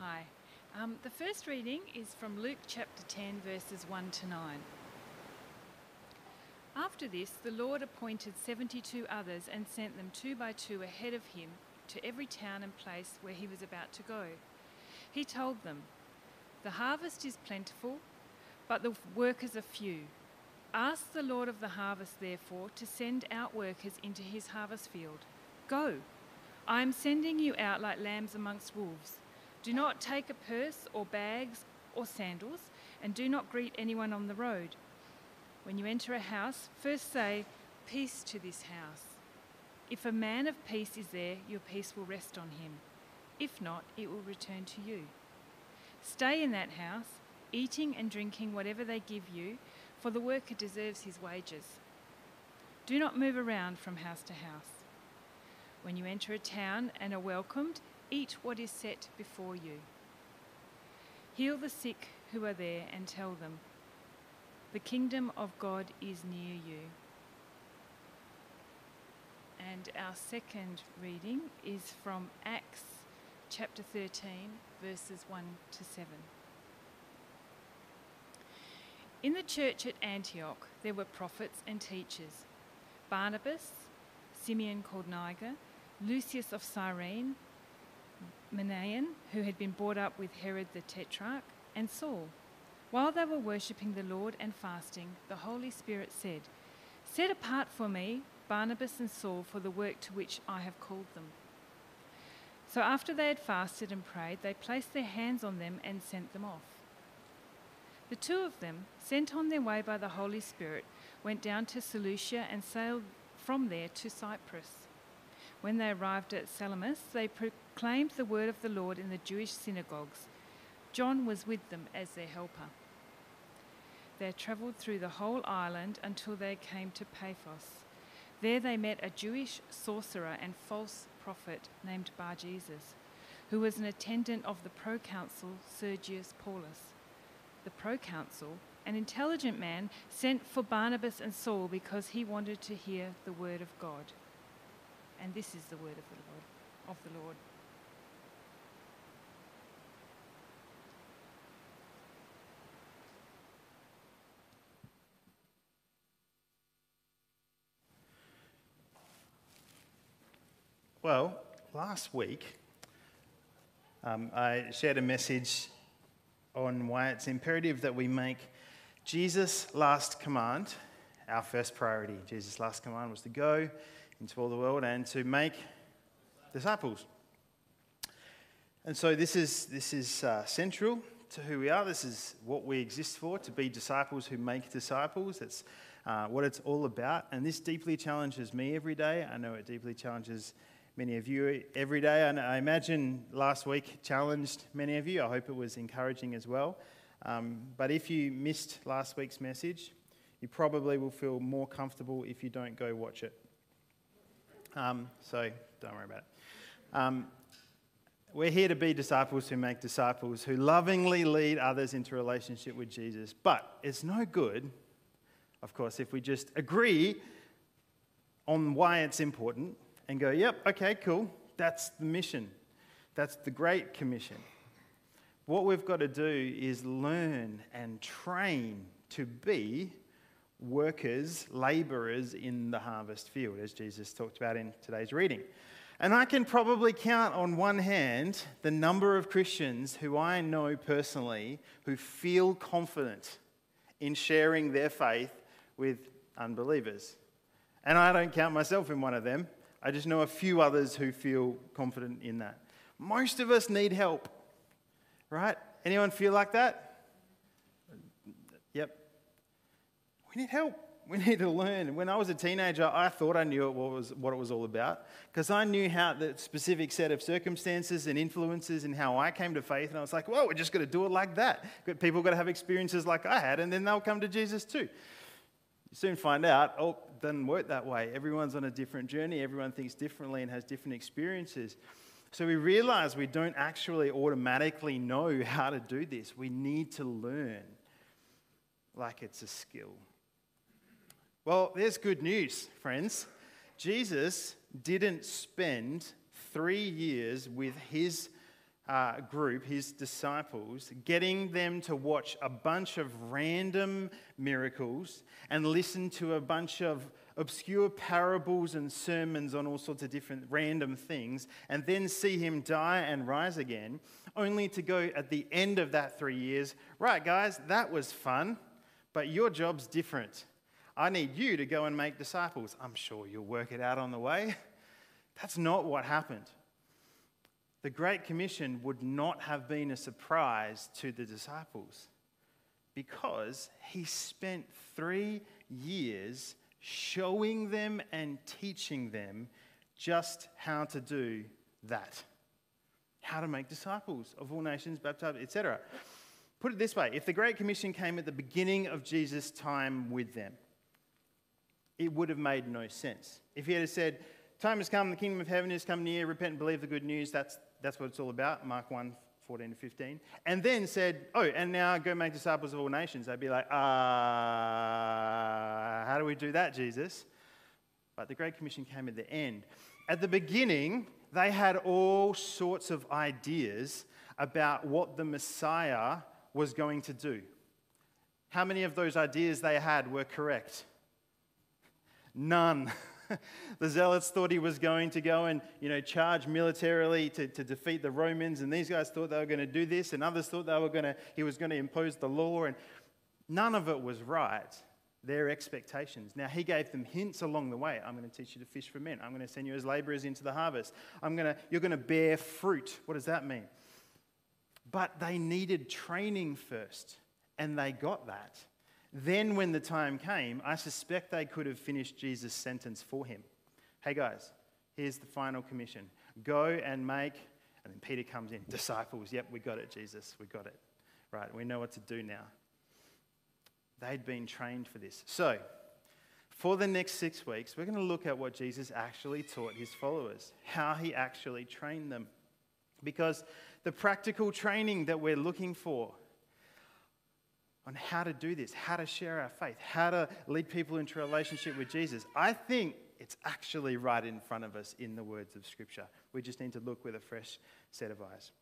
Hi. Um, the first reading is from Luke chapter 10, verses 1 to 9. After this, the Lord appointed 72 others and sent them two by two ahead of him to every town and place where he was about to go. He told them, The harvest is plentiful, but the workers are few. Ask the Lord of the harvest, therefore, to send out workers into his harvest field. Go! I am sending you out like lambs amongst wolves. Do not take a purse or bags or sandals, and do not greet anyone on the road. When you enter a house, first say, Peace to this house. If a man of peace is there, your peace will rest on him. If not, it will return to you. Stay in that house, eating and drinking whatever they give you, for the worker deserves his wages. Do not move around from house to house. When you enter a town and are welcomed, eat what is set before you. Heal the sick who are there and tell them, The kingdom of God is near you. And our second reading is from Acts chapter 13, verses 1 to 7. In the church at Antioch, there were prophets and teachers Barnabas, Simeon called Niger, Lucius of Cyrene, Manaen, who had been brought up with Herod the Tetrarch, and Saul. While they were worshipping the Lord and fasting, the Holy Spirit said, Set apart for me Barnabas and Saul for the work to which I have called them. So after they had fasted and prayed, they placed their hands on them and sent them off. The two of them, sent on their way by the Holy Spirit, went down to Seleucia and sailed from there to Cyprus. When they arrived at Salamis, they proclaimed the word of the Lord in the Jewish synagogues. John was with them as their helper. They travelled through the whole island until they came to Paphos. There they met a Jewish sorcerer and false prophet named Bar Jesus, who was an attendant of the proconsul Sergius Paulus. The proconsul, an intelligent man, sent for Barnabas and Saul because he wanted to hear the word of God. And this is the word of the Lord. Of the Lord. Well, last week um, I shared a message on why it's imperative that we make Jesus' last command our first priority. Jesus' last command was to go into all the world and to make disciples. And so this is, this is uh, central to who we are. This is what we exist for, to be disciples who make disciples. That's uh, what it's all about. And this deeply challenges me every day. I know it deeply challenges many of you every day. And I imagine last week challenged many of you. I hope it was encouraging as well. Um, but if you missed last week's message, you probably will feel more comfortable if you don't go watch it. Um, so don't worry about it. Um, we're here to be disciples who make disciples, who lovingly lead others into relationship with Jesus. But it's no good, of course, if we just agree on why it's important and go, yep, okay, cool, that's the mission. That's the Great Commission. What we've got to do is learn and train to be workers, laborers in the harvest field, as Jesus talked about in today's reading. And I can probably count on one hand the number of Christians who I know personally who feel confident in sharing their faith with unbelievers. And I don't count myself in one of them. I just know a few others who feel confident in that. Most of us need help, right? Anyone feel like that? Yep, we need help. We need to learn. When I was a teenager, I thought I knew what, was, what it was all about because I knew how the specific set of circumstances and influences and how I came to faith. And I was like, well, we're just going to do it like that. People got to have experiences like I had, and then they'll come to Jesus too. You soon find out, oh, doesn't work that way. Everyone's on a different journey, everyone thinks differently and has different experiences. So we realize we don't actually automatically know how to do this. We need to learn like it's a skill. Well, there's good news, friends. Jesus didn't spend three years with his uh, group, his disciples, getting them to watch a bunch of random miracles and listen to a bunch of obscure parables and sermons on all sorts of different random things, and then see him die and rise again, only to go at the end of that three years, right, guys, that was fun, but your job's different. I need you to go and make disciples. I'm sure you'll work it out on the way. That's not what happened the Great Commission would not have been a surprise to the disciples because he spent three years showing them and teaching them just how to do that. How to make disciples of all nations, baptize, etc. Put it this way if the Great Commission came at the beginning of Jesus' time with them, it would have made no sense. If he had said, Time has come, the kingdom of heaven has come near, repent and believe the good news, that's, that's what it's all about, Mark 1 14 to 15. And then said, Oh, and now go make disciples of all nations. They'd be like, Ah, uh, how do we do that, Jesus? But the Great Commission came at the end. At the beginning, they had all sorts of ideas about what the Messiah was going to do. How many of those ideas they had were correct? None. the zealots thought he was going to go and you know, charge militarily to, to defeat the Romans, and these guys thought they were going to do this, and others thought they were going to, he was going to impose the law, and none of it was right. Their expectations. Now, he gave them hints along the way. I'm going to teach you to fish for men. I'm going to send you as laborers into the harvest. I'm going to, you're going to bear fruit. What does that mean? But they needed training first, and they got that. Then, when the time came, I suspect they could have finished Jesus' sentence for him. Hey, guys, here's the final commission go and make, and then Peter comes in, disciples. Yep, we got it, Jesus, we got it. Right, we know what to do now. They'd been trained for this. So, for the next six weeks, we're going to look at what Jesus actually taught his followers, how he actually trained them. Because the practical training that we're looking for on how to do this, how to share our faith, how to lead people into a relationship with Jesus. I think it's actually right in front of us in the words of Scripture. We just need to look with a fresh set of eyes.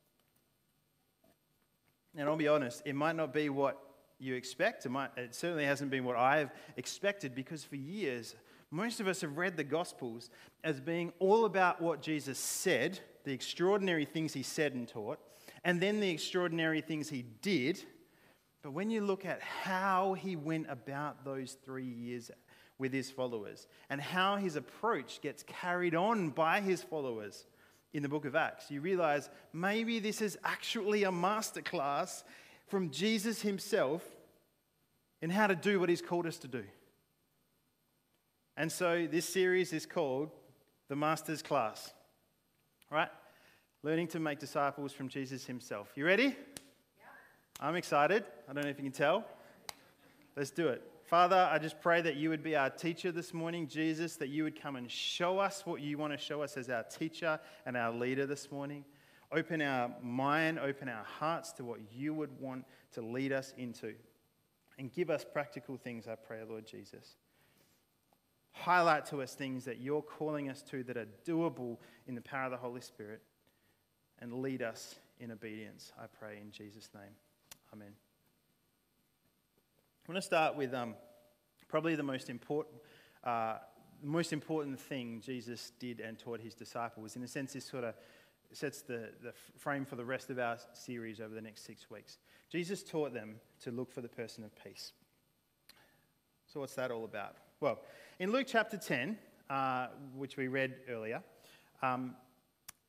And I'll be honest, it might not be what you expect. It, might, it certainly hasn't been what I've expected because for years, most of us have read the Gospels as being all about what Jesus said, the extraordinary things he said and taught, and then the extraordinary things he did but when you look at how he went about those three years with his followers and how his approach gets carried on by his followers in the book of Acts, you realize maybe this is actually a masterclass from Jesus himself in how to do what he's called us to do. And so this series is called The Master's Class, right? Learning to make disciples from Jesus himself. You ready? I'm excited. I don't know if you can tell. Let's do it. Father, I just pray that you would be our teacher this morning, Jesus, that you would come and show us what you want to show us as our teacher and our leader this morning. Open our mind, open our hearts to what you would want to lead us into. And give us practical things, I pray, Lord Jesus. Highlight to us things that you're calling us to that are doable in the power of the Holy Spirit. And lead us in obedience, I pray, in Jesus' name. Amen. I want to start with um, probably the most important, uh, the most important thing Jesus did and taught his disciples. In a sense, this sort of sets the, the frame for the rest of our series over the next six weeks. Jesus taught them to look for the person of peace. So, what's that all about? Well, in Luke chapter 10, uh, which we read earlier, um,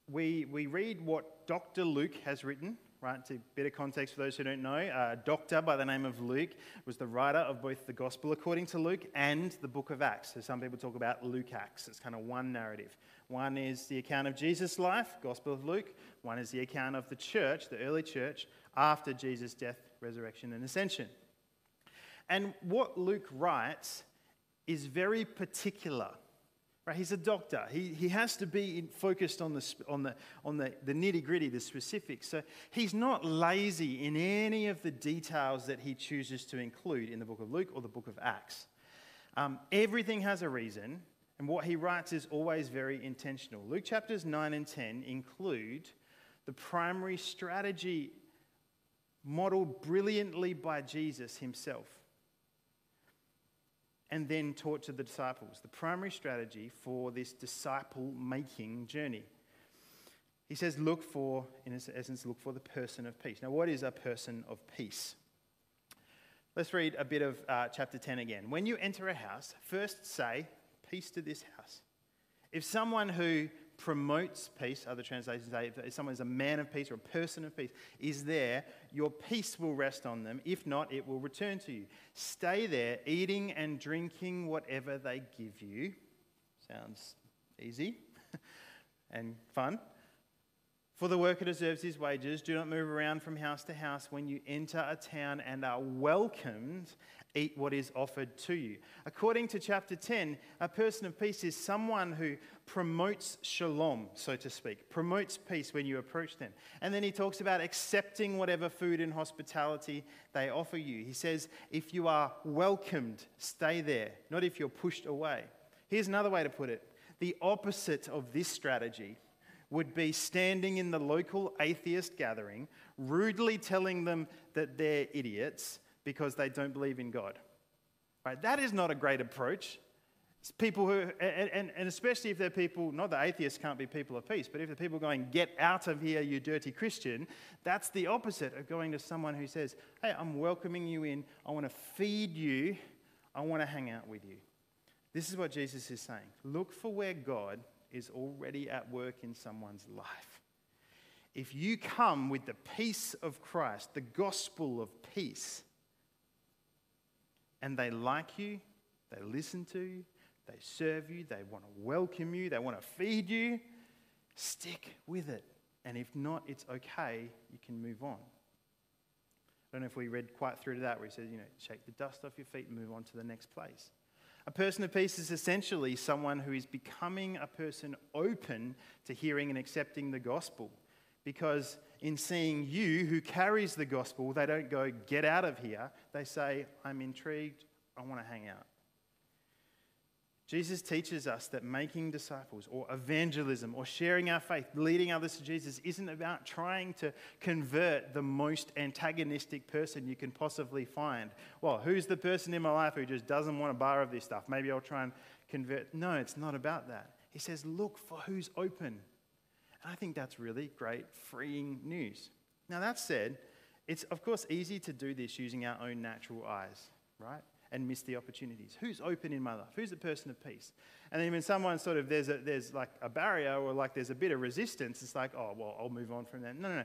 we, we read what Dr. Luke has written right? To of context for those who don't know, a doctor by the name of Luke was the writer of both the Gospel according to Luke and the book of Acts. So some people talk about Luke Acts. It's kind of one narrative. One is the account of Jesus' life, Gospel of Luke. One is the account of the church, the early church, after Jesus' death, resurrection, and ascension. And what Luke writes is very particular Right? He's a doctor. He, he has to be focused on, the, on, the, on the, the nitty gritty, the specifics. So he's not lazy in any of the details that he chooses to include in the book of Luke or the book of Acts. Um, everything has a reason, and what he writes is always very intentional. Luke chapters 9 and 10 include the primary strategy modeled brilliantly by Jesus himself, and then taught to the disciples. The primary strategy for this disciple making journey. He says, look for, in essence, look for the person of peace. Now, what is a person of peace? Let's read a bit of uh, chapter 10 again. When you enter a house, first say, Peace to this house. If someone who promotes peace, other translations say, if someone is a man of peace or a person of peace, is there, your peace will rest on them. If not, it will return to you. Stay there, eating and drinking whatever they give you. Sounds easy and fun. For the worker deserves his wages. Do not move around from house to house. When you enter a town and are welcomed, eat what is offered to you. According to chapter 10, a person of peace is someone who promotes shalom, so to speak, promotes peace when you approach them. And then he talks about accepting whatever food and hospitality they offer you. He says, if you are welcomed, stay there, not if you're pushed away. Here's another way to put it the opposite of this strategy would be standing in the local atheist gathering, rudely telling them that they're idiots because they don't believe in God. Right? That is not a great approach. It's people who, and, and, and especially if they're people, not the atheists can't be people of peace, but if the people going, get out of here, you dirty Christian, that's the opposite of going to someone who says, hey, I'm welcoming you in, I want to feed you, I want to hang out with you. This is what Jesus is saying. Look for where God is already at work in someone's life. If you come with the peace of Christ, the gospel of peace, and they like you, they listen to you, they serve you, they want to welcome you, they want to feed you, stick with it. And if not, it's okay, you can move on. I don't know if we read quite through to that where he says, you know, shake the dust off your feet and move on to the next place. A person of peace is essentially someone who is becoming a person open to hearing and accepting the gospel. Because in seeing you who carries the gospel, they don't go, get out of here. They say, I'm intrigued, I want to hang out. Jesus teaches us that making disciples or evangelism or sharing our faith, leading others to Jesus, isn't about trying to convert the most antagonistic person you can possibly find. Well, who's the person in my life who just doesn't want a bar of this stuff? Maybe I'll try and convert. No, it's not about that. He says, look for who's open. And I think that's really great, freeing news. Now, that said, it's of course easy to do this using our own natural eyes, right? and miss the opportunities. Who's open in my life? Who's the person of peace? And then when someone sort of, there's, a, there's like a barrier or like there's a bit of resistance, it's like, oh, well, I'll move on from that. No, no, no.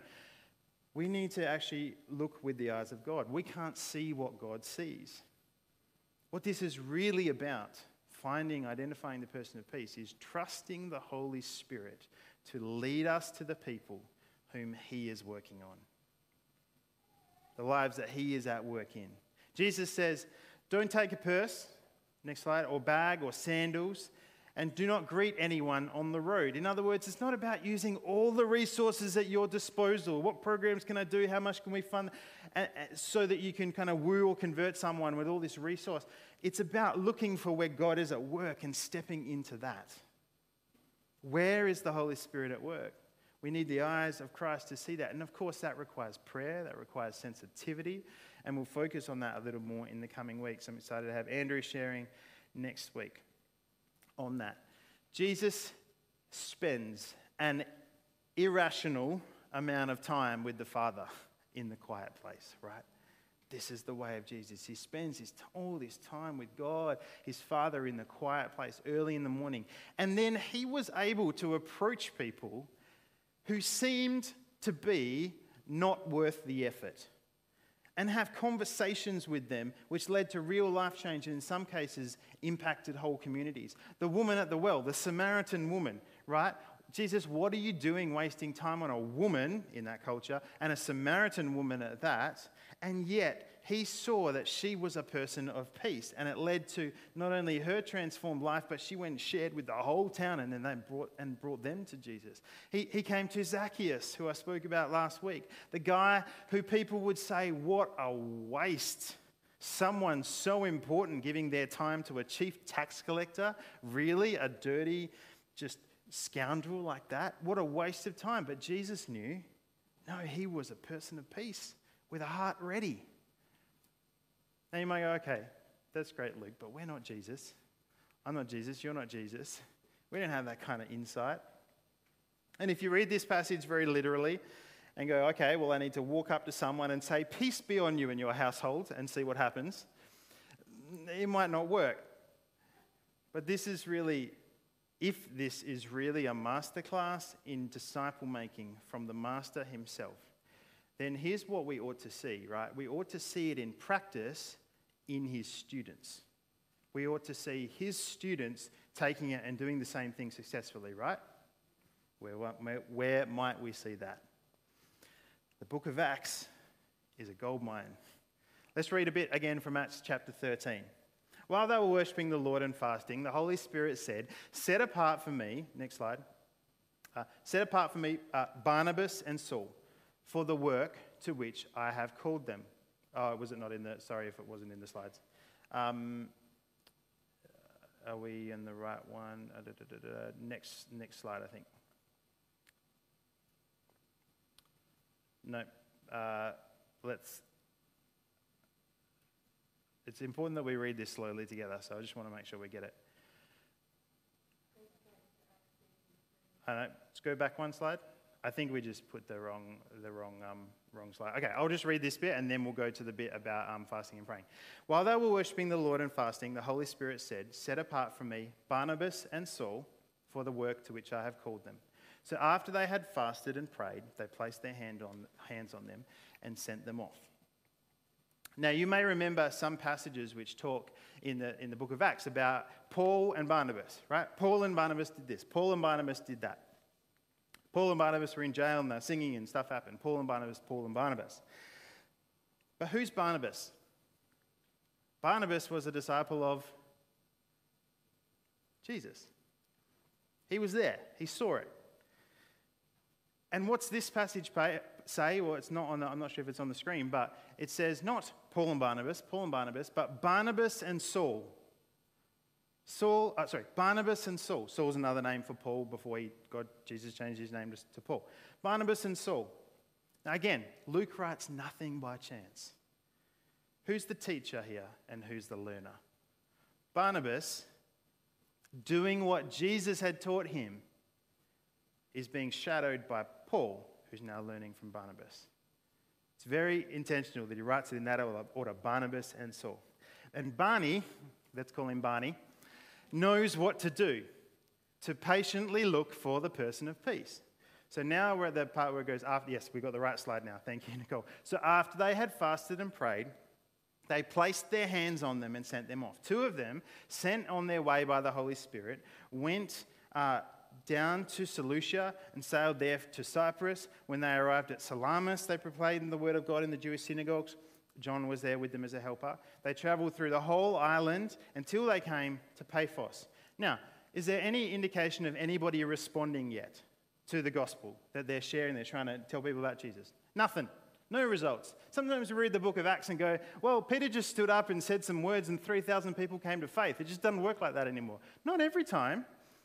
We need to actually look with the eyes of God. We can't see what God sees. What this is really about, finding, identifying the person of peace, is trusting the Holy Spirit to lead us to the people whom He is working on, the lives that He is at work in. Jesus says, don't take a purse, next slide, or bag or sandals, and do not greet anyone on the road. In other words, it's not about using all the resources at your disposal. What programs can I do? How much can we fund? so that you can kind of woo or convert someone with all this resource. It's about looking for where God is at work and stepping into that. Where is the Holy Spirit at work? We need the eyes of Christ to see that. And of course, that requires prayer, that requires sensitivity, and we'll focus on that a little more in the coming weeks. I'm excited to have Andrew sharing next week on that. Jesus spends an irrational amount of time with the Father in the quiet place, right? This is the way of Jesus. He spends his, all this time with God, his Father, in the quiet place early in the morning. And then he was able to approach people who seemed to be not worth the effort and have conversations with them, which led to real life change and in some cases impacted whole communities. The woman at the well, the Samaritan woman, right? Jesus, what are you doing wasting time on a woman in that culture and a Samaritan woman at that? And yet, he saw that she was a person of peace. And it led to not only her transformed life, but she went and shared with the whole town and then they brought, and brought them to Jesus. He, he came to Zacchaeus, who I spoke about last week, the guy who people would say, What a waste. Someone so important giving their time to a chief tax collector, really a dirty, just scoundrel like that. What a waste of time. But Jesus knew no, he was a person of peace with a heart ready. Now you might go, okay, that's great, Luke, but we're not Jesus. I'm not Jesus. You're not Jesus. We don't have that kind of insight. And if you read this passage very literally and go, okay, well, I need to walk up to someone and say, Peace be on you in your household and see what happens, it might not work. But this is really, if this is really a masterclass in disciple making from the Master himself, then here's what we ought to see, right? We ought to see it in practice in his students. We ought to see his students taking it and doing the same thing successfully, right? Where, where, might we see that? The book of Acts is a gold mine. Let's read a bit again from Acts chapter 13. While they were worshipping the Lord and fasting, the Holy Spirit said, Set apart for me, next slide, uh, set apart for me uh, Barnabas and Saul for the work to which I have called them. Oh, was it not in the, sorry if it wasn't in the slides. Um, are we in the right one? Uh, da, da, da, next, next slide, I think. No. Uh, let's. It's important that we read this slowly together, so I just want to make sure we get it. I know. Let's go back one slide. I think we just put the wrong, the wrong, um, wrong slide. Okay, I'll just read this bit and then we'll go to the bit about um, fasting and praying. While they were worshipping the Lord and fasting, the Holy Spirit said, Set apart from me Barnabas and Saul for the work to which I have called them. So after they had fasted and prayed, they placed their hand on, hands on them and sent them off. Now, you may remember some passages which talk in the, in the book of Acts about Paul and Barnabas, right? Paul and Barnabas did this, Paul and Barnabas did that. Paul and Barnabas were in jail and they're singing and stuff happened. Paul and Barnabas, Paul and Barnabas. But who's Barnabas? Barnabas was a disciple of Jesus. He was there, he saw it. And what's this passage say? Well, it's not on the, I'm not sure if it's on the screen, but it says not Paul and Barnabas, Paul and Barnabas, but Barnabas and Saul. Saul, uh, sorry, Barnabas and Saul. Saul's another name for Paul before he, God, Jesus changed his name to Paul. Barnabas and Saul. Now, again, Luke writes nothing by chance. Who's the teacher here and who's the learner? Barnabas, doing what Jesus had taught him, is being shadowed by Paul, who's now learning from Barnabas. It's very intentional that he writes it in that order Barnabas and Saul. And Barney, let's call him Barney, knows what to do to patiently look for the person of peace. So now we're at the part where it goes after, yes, we got the right slide now. Thank you, Nicole. So after they had fasted and prayed, they placed their hands on them and sent them off. Two of them, sent on their way by the Holy Spirit, went uh, down to Seleucia and sailed there to Cyprus. When they arrived at Salamis, they proclaimed the word of God in the Jewish synagogues. John was there with them as a helper. They traveled through the whole island until they came to Paphos. Now, is there any indication of anybody responding yet to the gospel that they're sharing? They're trying to tell people about Jesus? Nothing. No results. Sometimes we read the book of Acts and go, well, Peter just stood up and said some words and 3,000 people came to faith. It just doesn't work like that anymore. Not every time.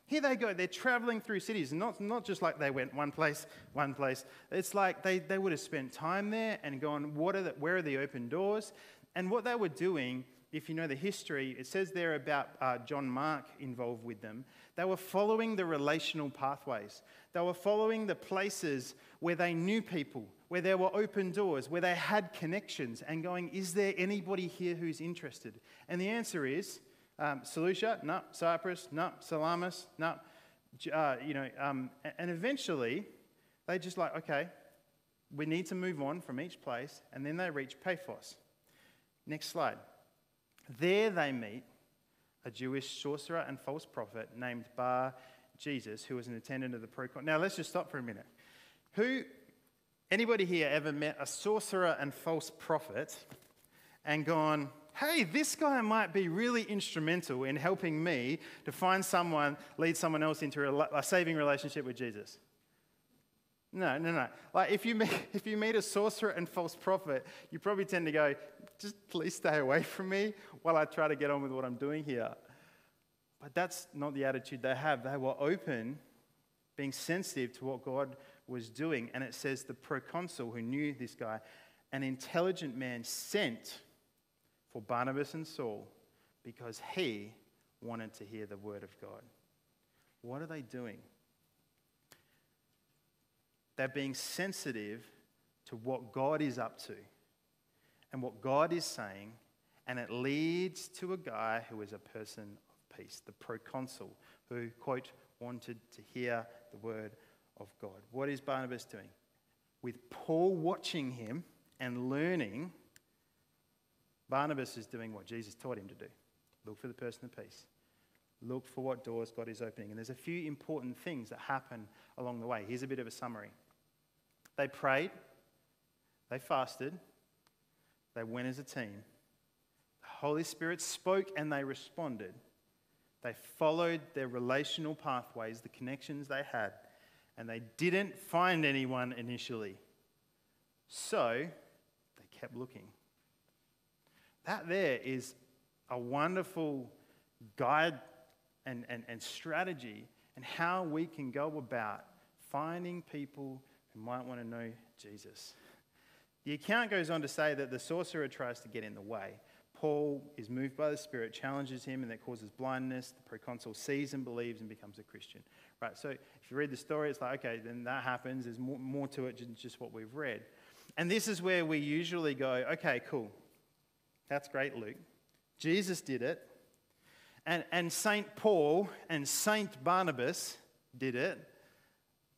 Here they go, they're traveling through cities, not, not just like they went one place, one place. It's like they, they would have spent time there and gone, what are the, where are the open doors? And what they were doing, if you know the history, it says there about uh, John Mark involved with them. They were following the relational pathways, they were following the places where they knew people, where there were open doors, where they had connections, and going, is there anybody here who's interested? And the answer is, um, Seleucia, no. Cyprus, no. Salamis, no. Uh, you know, um, and eventually they just like, okay, we need to move on from each place, and then they reach Paphos. Next slide. There they meet a Jewish sorcerer and false prophet named Bar Jesus, who was an attendant of the procon. Now let's just stop for a minute. Who, anybody here ever met a sorcerer and false prophet and gone, hey, this guy might be really instrumental in helping me to find someone, lead someone else into a, saving relationship with Jesus. No, no, no. Like if you meet, if you meet a sorcerer and false prophet, you probably tend to go, just please stay away from me while I try to get on with what I'm doing here. But that's not the attitude they have. They were open being sensitive to what God was doing. And it says the proconsul who knew this guy, an intelligent man, sent for Barnabas and Saul because he wanted to hear the word of God. What are they doing? They're being sensitive to what God is up to and what God is saying, and it leads to a guy who is a person of peace, the proconsul, who, quote, wanted to hear the word of God. What is Barnabas doing? With Paul watching him and learning, Barnabas is doing what Jesus taught him to do look for the person of peace. Look for what doors God is opening. And there's a few important things that happen along the way. Here's a bit of a summary. They prayed, they fasted, they went as a team. The Holy Spirit spoke and they responded. They followed their relational pathways, the connections they had, and they didn't find anyone initially. So they kept looking. That there is a wonderful guide and, and, and strategy and how we can go about finding people who might want to know Jesus. The account goes on to say that the sorcerer tries to get in the way. Paul is moved by the Spirit, challenges him, and that causes blindness. The proconsul sees and believes and becomes a Christian. Right, so if you read the story, it's like, okay, then that happens. There's more, more to it than just what we've read. And this is where we usually go, okay, cool. That's great, Luke. Jesus did it. And, and St. Paul and St. Barnabas did it.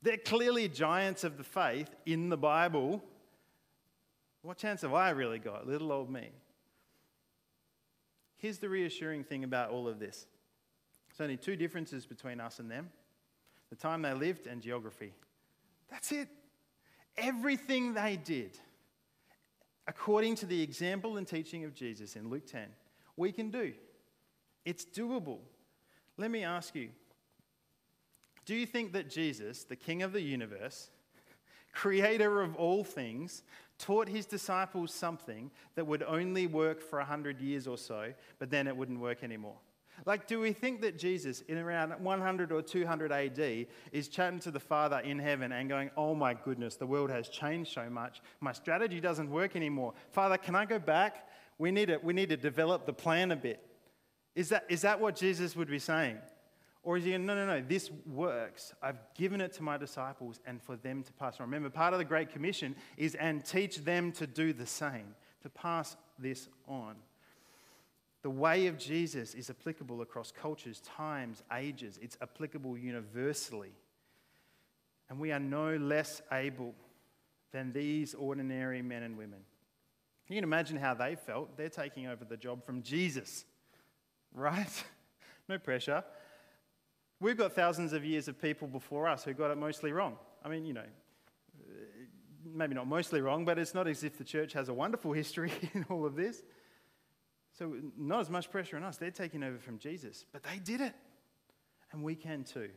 They're clearly giants of the faith in the Bible. What chance have I really got, little old me? Here's the reassuring thing about all of this there's only two differences between us and them the time they lived and geography. That's it. Everything they did, according to the example and teaching of Jesus in Luke 10, we can do. It's doable. Let me ask you do you think that Jesus, the King of the universe, creator of all things, taught his disciples something that would only work for 100 years or so, but then it wouldn't work anymore? Like, do we think that Jesus, in around 100 or 200 AD, is chatting to the Father in heaven and going, Oh my goodness, the world has changed so much. My strategy doesn't work anymore. Father, can I go back? We need to, we need to develop the plan a bit. Is that, is that what Jesus would be saying? Or is he going, no, no, no, this works. I've given it to my disciples and for them to pass on. Remember, part of the Great Commission is and teach them to do the same, to pass this on. The way of Jesus is applicable across cultures, times, ages. It's applicable universally. And we are no less able than these ordinary men and women. You can imagine how they felt. They're taking over the job from Jesus, right? no pressure. We've got thousands of years of people before us who got it mostly wrong. I mean, you know, maybe not mostly wrong, but it's not as if the church has a wonderful history in all of this. So, not as much pressure on us. They're taking over from Jesus, but they did it. And we can too.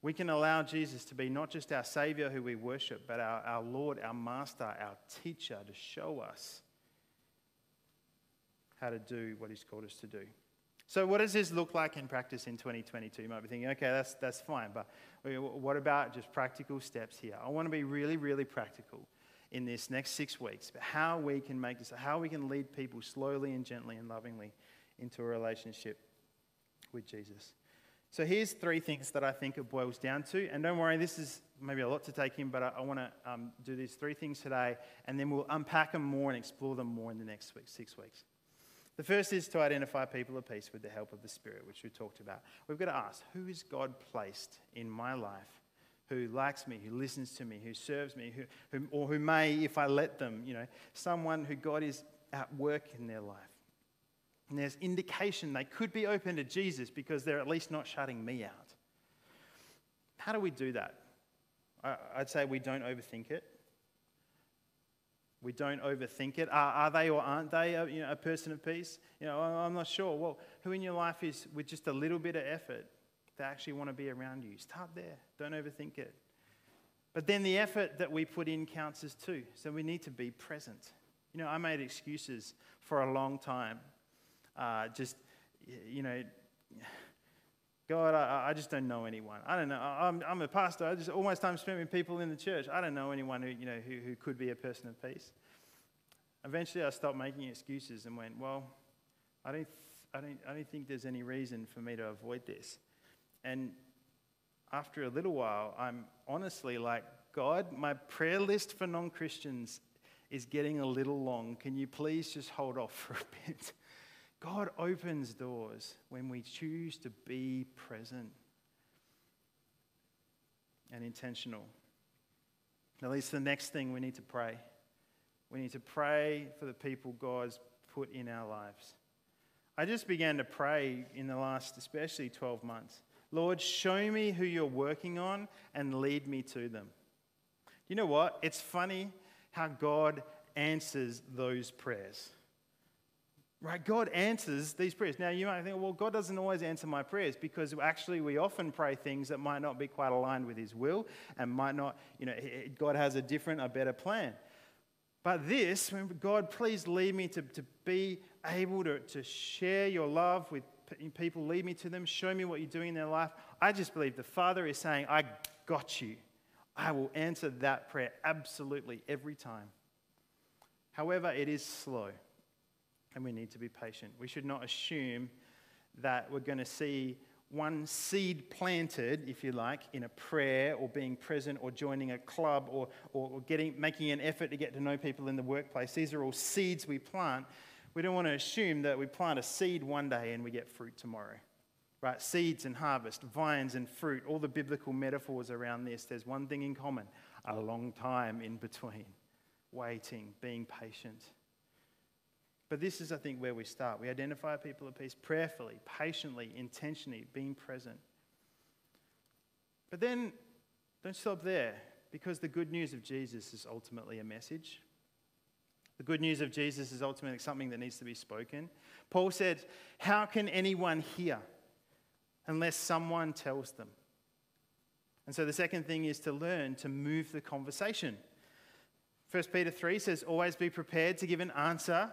We can allow Jesus to be not just our Savior who we worship, but our, our Lord, our Master, our teacher to show us how to do what He's called us to do. So, what does this look like in practice in 2022? You might be thinking, okay, that's, that's fine, but what about just practical steps here? I want to be really, really practical in this next six weeks, but how we can make this, how we can lead people slowly and gently and lovingly into a relationship with Jesus. So here's three things that I think it boils down to. And don't worry, this is maybe a lot to take in, but I, I want to um, do these three things today, and then we'll unpack them more and explore them more in the next week, six weeks. The first is to identify people of peace with the help of the Spirit, which we talked about. We've got to ask, who is God placed in my life who likes me, who listens to me, who serves me, who, who, or who may, if I let them, you know, someone who God is at work in their life. And there's indication they could be open to Jesus because they're at least not shutting me out. How do we do that? I'd say we don't overthink it. We don't overthink it. Are, are they or aren't they a, you know, a person of peace? You know, I'm not sure. Well, who in your life is, with just a little bit of effort, they actually want to be around you? Start there. Don't overthink it. But then the effort that we put in counts as too. So we need to be present. You know, I made excuses for a long time. Uh, just, you know, God, I, I just don't know anyone. I don't know. I'm, I'm a pastor. I just all my time spent with people in the church. I don't know anyone who, you know, who, who could be a person of peace. Eventually, I stopped making excuses and went, well, I don't, I don't, I don't think there's any reason for me to avoid this. And after a little while, I'm honestly like, God, my prayer list for non Christians is getting a little long. Can you please just hold off for a bit? God opens doors when we choose to be present and intentional. At least the next thing we need to pray. We need to pray for the people God's put in our lives. I just began to pray in the last, especially 12 months. Lord, show me who you're working on and lead me to them. You know what? It's funny how God answers those prayers. Right? God answers these prayers. Now, you might think, well, God doesn't always answer my prayers because actually we often pray things that might not be quite aligned with His will and might not, you know, God has a different, a better plan. But this, God, please lead me to, to be able to, to share your love with people, lead me to them, show me what you're doing in their life. I just believe the Father is saying, I got you. I will answer that prayer absolutely every time. However, it is slow and we need to be patient. We should not assume that we're going to see one seed planted, if you like, in a prayer or being present or joining a club or, or, getting, making an effort to get to know people in the workplace. These are all seeds we plant. We don't want to assume that we plant a seed one day and we get fruit tomorrow. Right? Seeds and harvest, vines and fruit, all the biblical metaphors around this. There's one thing in common a long time in between, waiting, being patient. But this is, I think, where we start. We identify people of peace prayerfully, patiently, intentionally, being present. But then don't stop there, because the good news of Jesus is ultimately a message. The good news of Jesus is ultimately something that needs to be spoken. Paul said, How can anyone hear unless someone tells them? And so the second thing is to learn to move the conversation. 1 Peter 3 says, Always be prepared to give an answer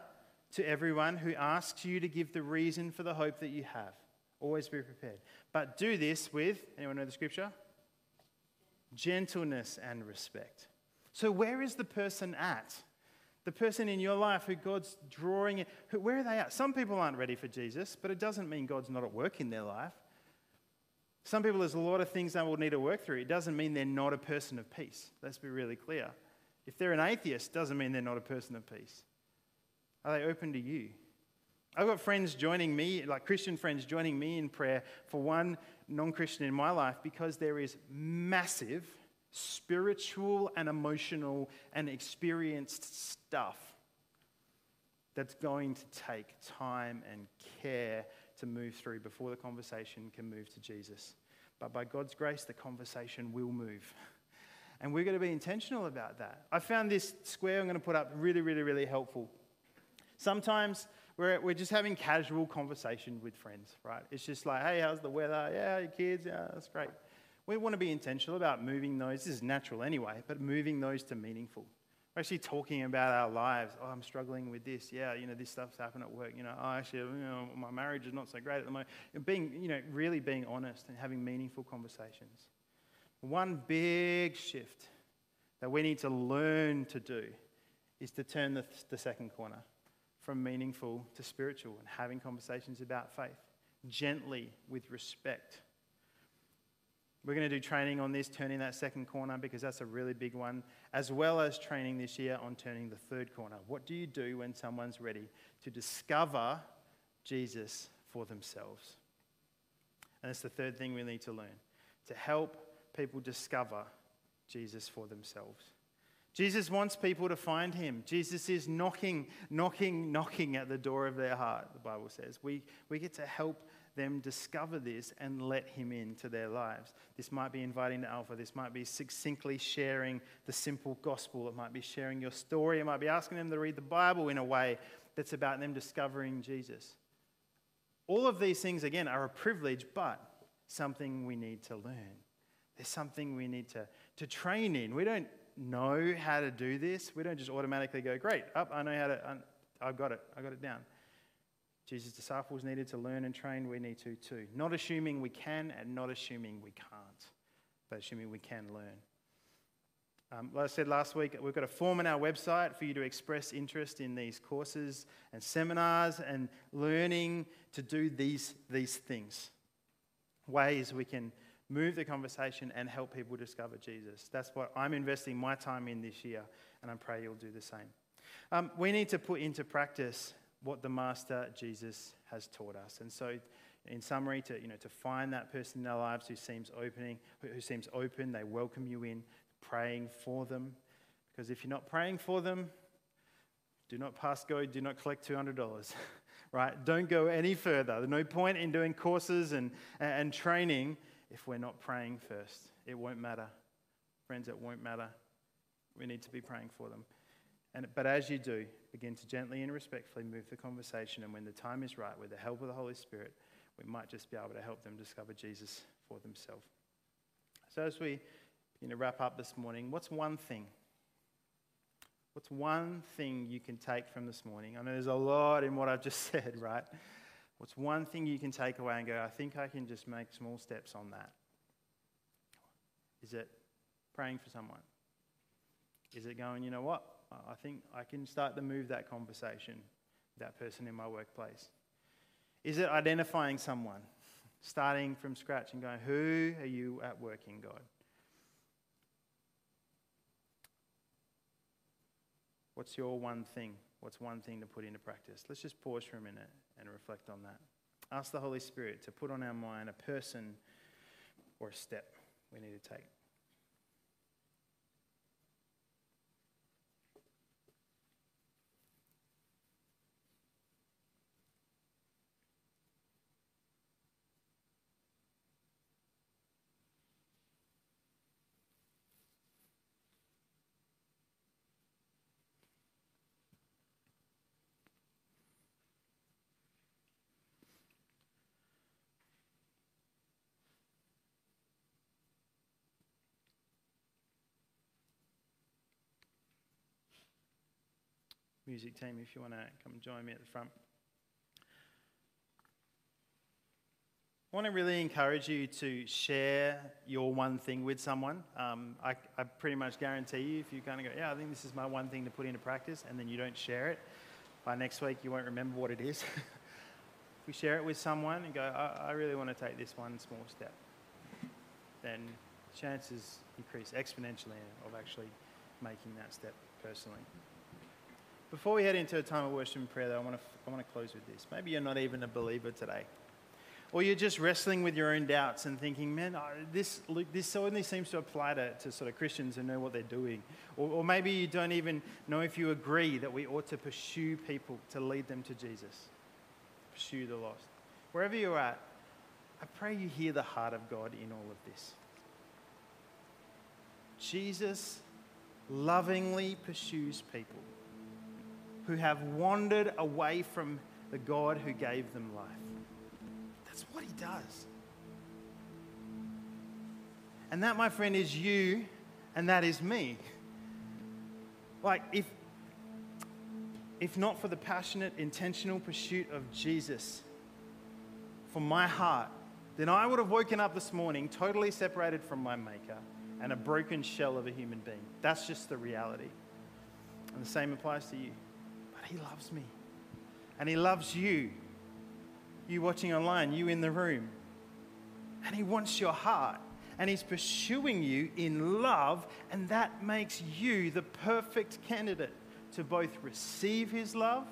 to everyone who asks you to give the reason for the hope that you have. Always be prepared. But do this with, anyone know the scripture? Gentleness and respect. So, where is the person at? The person in your life who God's drawing, in, where are they at? Some people aren't ready for Jesus, but it doesn't mean God's not at work in their life. Some people, there's a lot of things they will need to work through. It doesn't mean they're not a person of peace. Let's be really clear. If they're an atheist, doesn't mean they're not a person of peace. Are they open to you? I've got friends joining me, like Christian friends joining me in prayer for one non Christian in my life because there is massive spiritual and emotional and experienced stuff that's going to take time and care to move through before the conversation can move to Jesus. But by God's grace, the conversation will move. And we're going to be intentional about that. I found this square I'm going to put up really, really, really helpful. Sometimes we're, we're just having casual conversation with friends, right? It's just like, hey, how's the weather? Yeah, your kids? Yeah, that's great. We want to be intentional about moving those. This is natural anyway, but moving those to meaningful. We're actually talking about our lives. Oh, I'm struggling with this. Yeah, you know, this stuff's happened at work. You know, oh, actually, you know, my marriage is not so great at the moment. Being, you know, really being honest and having meaningful conversations. One big shift that we need to learn to do is to turn the, the second corner from meaningful to spiritual and having conversations about faith gently with respect. We're going to do training on this, turning that second corner, because that's a really big one, as well as training this year on turning the third corner. What do you do when someone's ready to discover Jesus for themselves? And that's the third thing we need to learn to help people discover Jesus for themselves. Jesus wants people to find him. Jesus is knocking, knocking, knocking at the door of their heart, the Bible says. We, we get to help them discover this and let him into their lives. This might be inviting to Alpha. This might be succinctly sharing the simple gospel. It might be sharing your story. It might be asking them to read the Bible in a way that's about them discovering Jesus. All of these things, again, are a privilege, but something we need to learn. There's something we need to, to train in. We don't know how to do this. We don't just automatically go, great, up, I know how to, I've got it, I got it down. Jesus' disciples needed to learn and train, we need to too. Not assuming we can and not assuming we can't, but assuming we can learn. Um, like I said last week, we've got a form on our website for you to express interest in these courses and seminars and learning to do these, these things. Ways we can move the conversation and help people discover Jesus. That's what I'm investing my time in this year, and I pray you'll do the same. Um, we need to put into practice what the Master Jesus has taught us. And so, in summary, to, you know, to find that person in our lives who seems, opening, who seems open, they welcome you in, praying for them. Because if you're not praying for them, do not pass go, do not collect $200, right? Don't go any further. There's no point in doing courses and, and training if we're not praying first. It won't matter. Friends, it won't matter. We need to be praying for them. And, but as you do, begin to gently and respectfully move the conversation. And when the time is right, with the help of the Holy Spirit, we might just be able to help them discover Jesus for themselves. So, as we wrap up this morning, what's one thing? What's one thing you can take from this morning? I know there's a lot in what I've just said, right? What's one thing you can take away and go, I think I can just make small steps on that? Is it praying for someone? Is it going, you know what? I think I can start to move that conversation that person in my workplace. Is it identifying someone, starting from scratch and going, Who are you at work in, God? What's your one thing? What's one thing to put into practice? Let's just pause for a minute and reflect on that. Ask the Holy Spirit to put on our mind a person or a step we need to take. Music team, if you want to come join me at the front. I want to really encourage you to share your one thing with someone. Um, I, I, pretty much guarantee you, if you kind of go, yeah, I think this is my one thing to put into practice, and then you don't share it, by next week you won't remember what it is. if we share it with someone and go, I, I really want to take this one small step, then chances increase exponentially of actually making that step personally. Before we head into a time of worship and prayer, though, I want, to, I want to close with this. Maybe you're not even a believer today. Or you're just wrestling with your own doubts and thinking, man, this, this only seems to apply to, to sort of Christians who know what they're doing. Or, or maybe you don't even know if you agree that we ought to pursue people to lead them to Jesus, pursue the lost. Wherever you're at, I pray you hear the heart of God in all of this. Jesus lovingly pursues people who have wandered away from the God who gave them life. That's what he does. And that, my friend, is you, and that is me. Like, if, if not for the passionate, intentional pursuit of Jesus for my heart, then I would have woken up this morning totally separated from my Maker and a broken shell of a human being. That's just the reality. And the same applies to you. He loves me. And He loves you. You watching online, you in the room. And He wants your heart. And He's pursuing you in love. And that makes you the perfect candidate to both receive His love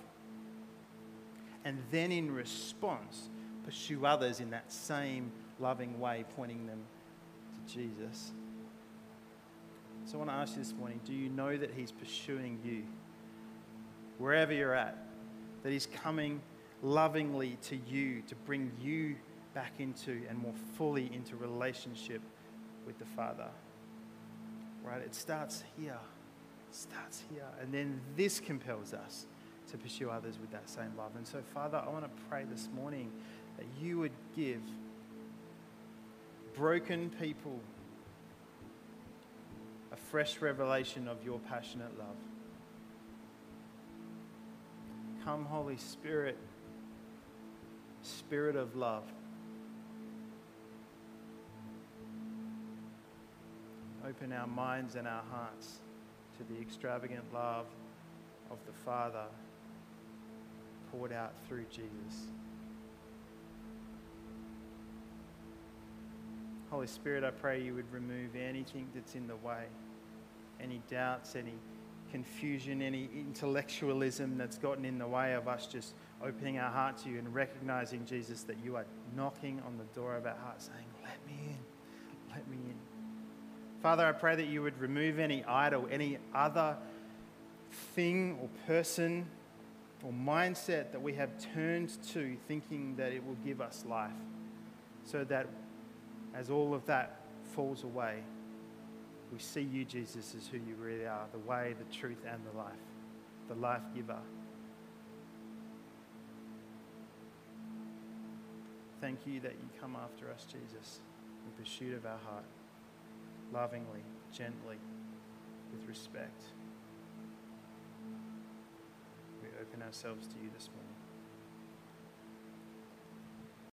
and then, in response, pursue others in that same loving way, pointing them to Jesus. So I want to ask you this morning do you know that He's pursuing you? Wherever you're at, that He's coming lovingly to you to bring you back into and more fully into relationship with the Father. Right? It starts here. It starts here. And then this compels us to pursue others with that same love. And so, Father, I want to pray this morning that you would give broken people a fresh revelation of your passionate love. Come, Holy Spirit. Spirit of love. Open our minds and our hearts to the extravagant love of the Father poured out through Jesus. Holy Spirit, I pray you would remove anything that's in the way, any doubts, any confusion, any intellectualism that's gotten in the way of us just opening our heart to you and recognizing, Jesus, that you are knocking on the door of our heart saying, Let me in, let me in. Father, I pray that you would remove any idol, any other thing or person or mindset that we have turned to thinking that it will give us life, so that as all of that falls away, we see you, Jesus, as who you really are the way, the truth, and the life, the life giver. Thank you that you come after us, Jesus, in pursuit of our heart, lovingly, gently, with respect. We open ourselves to you this morning.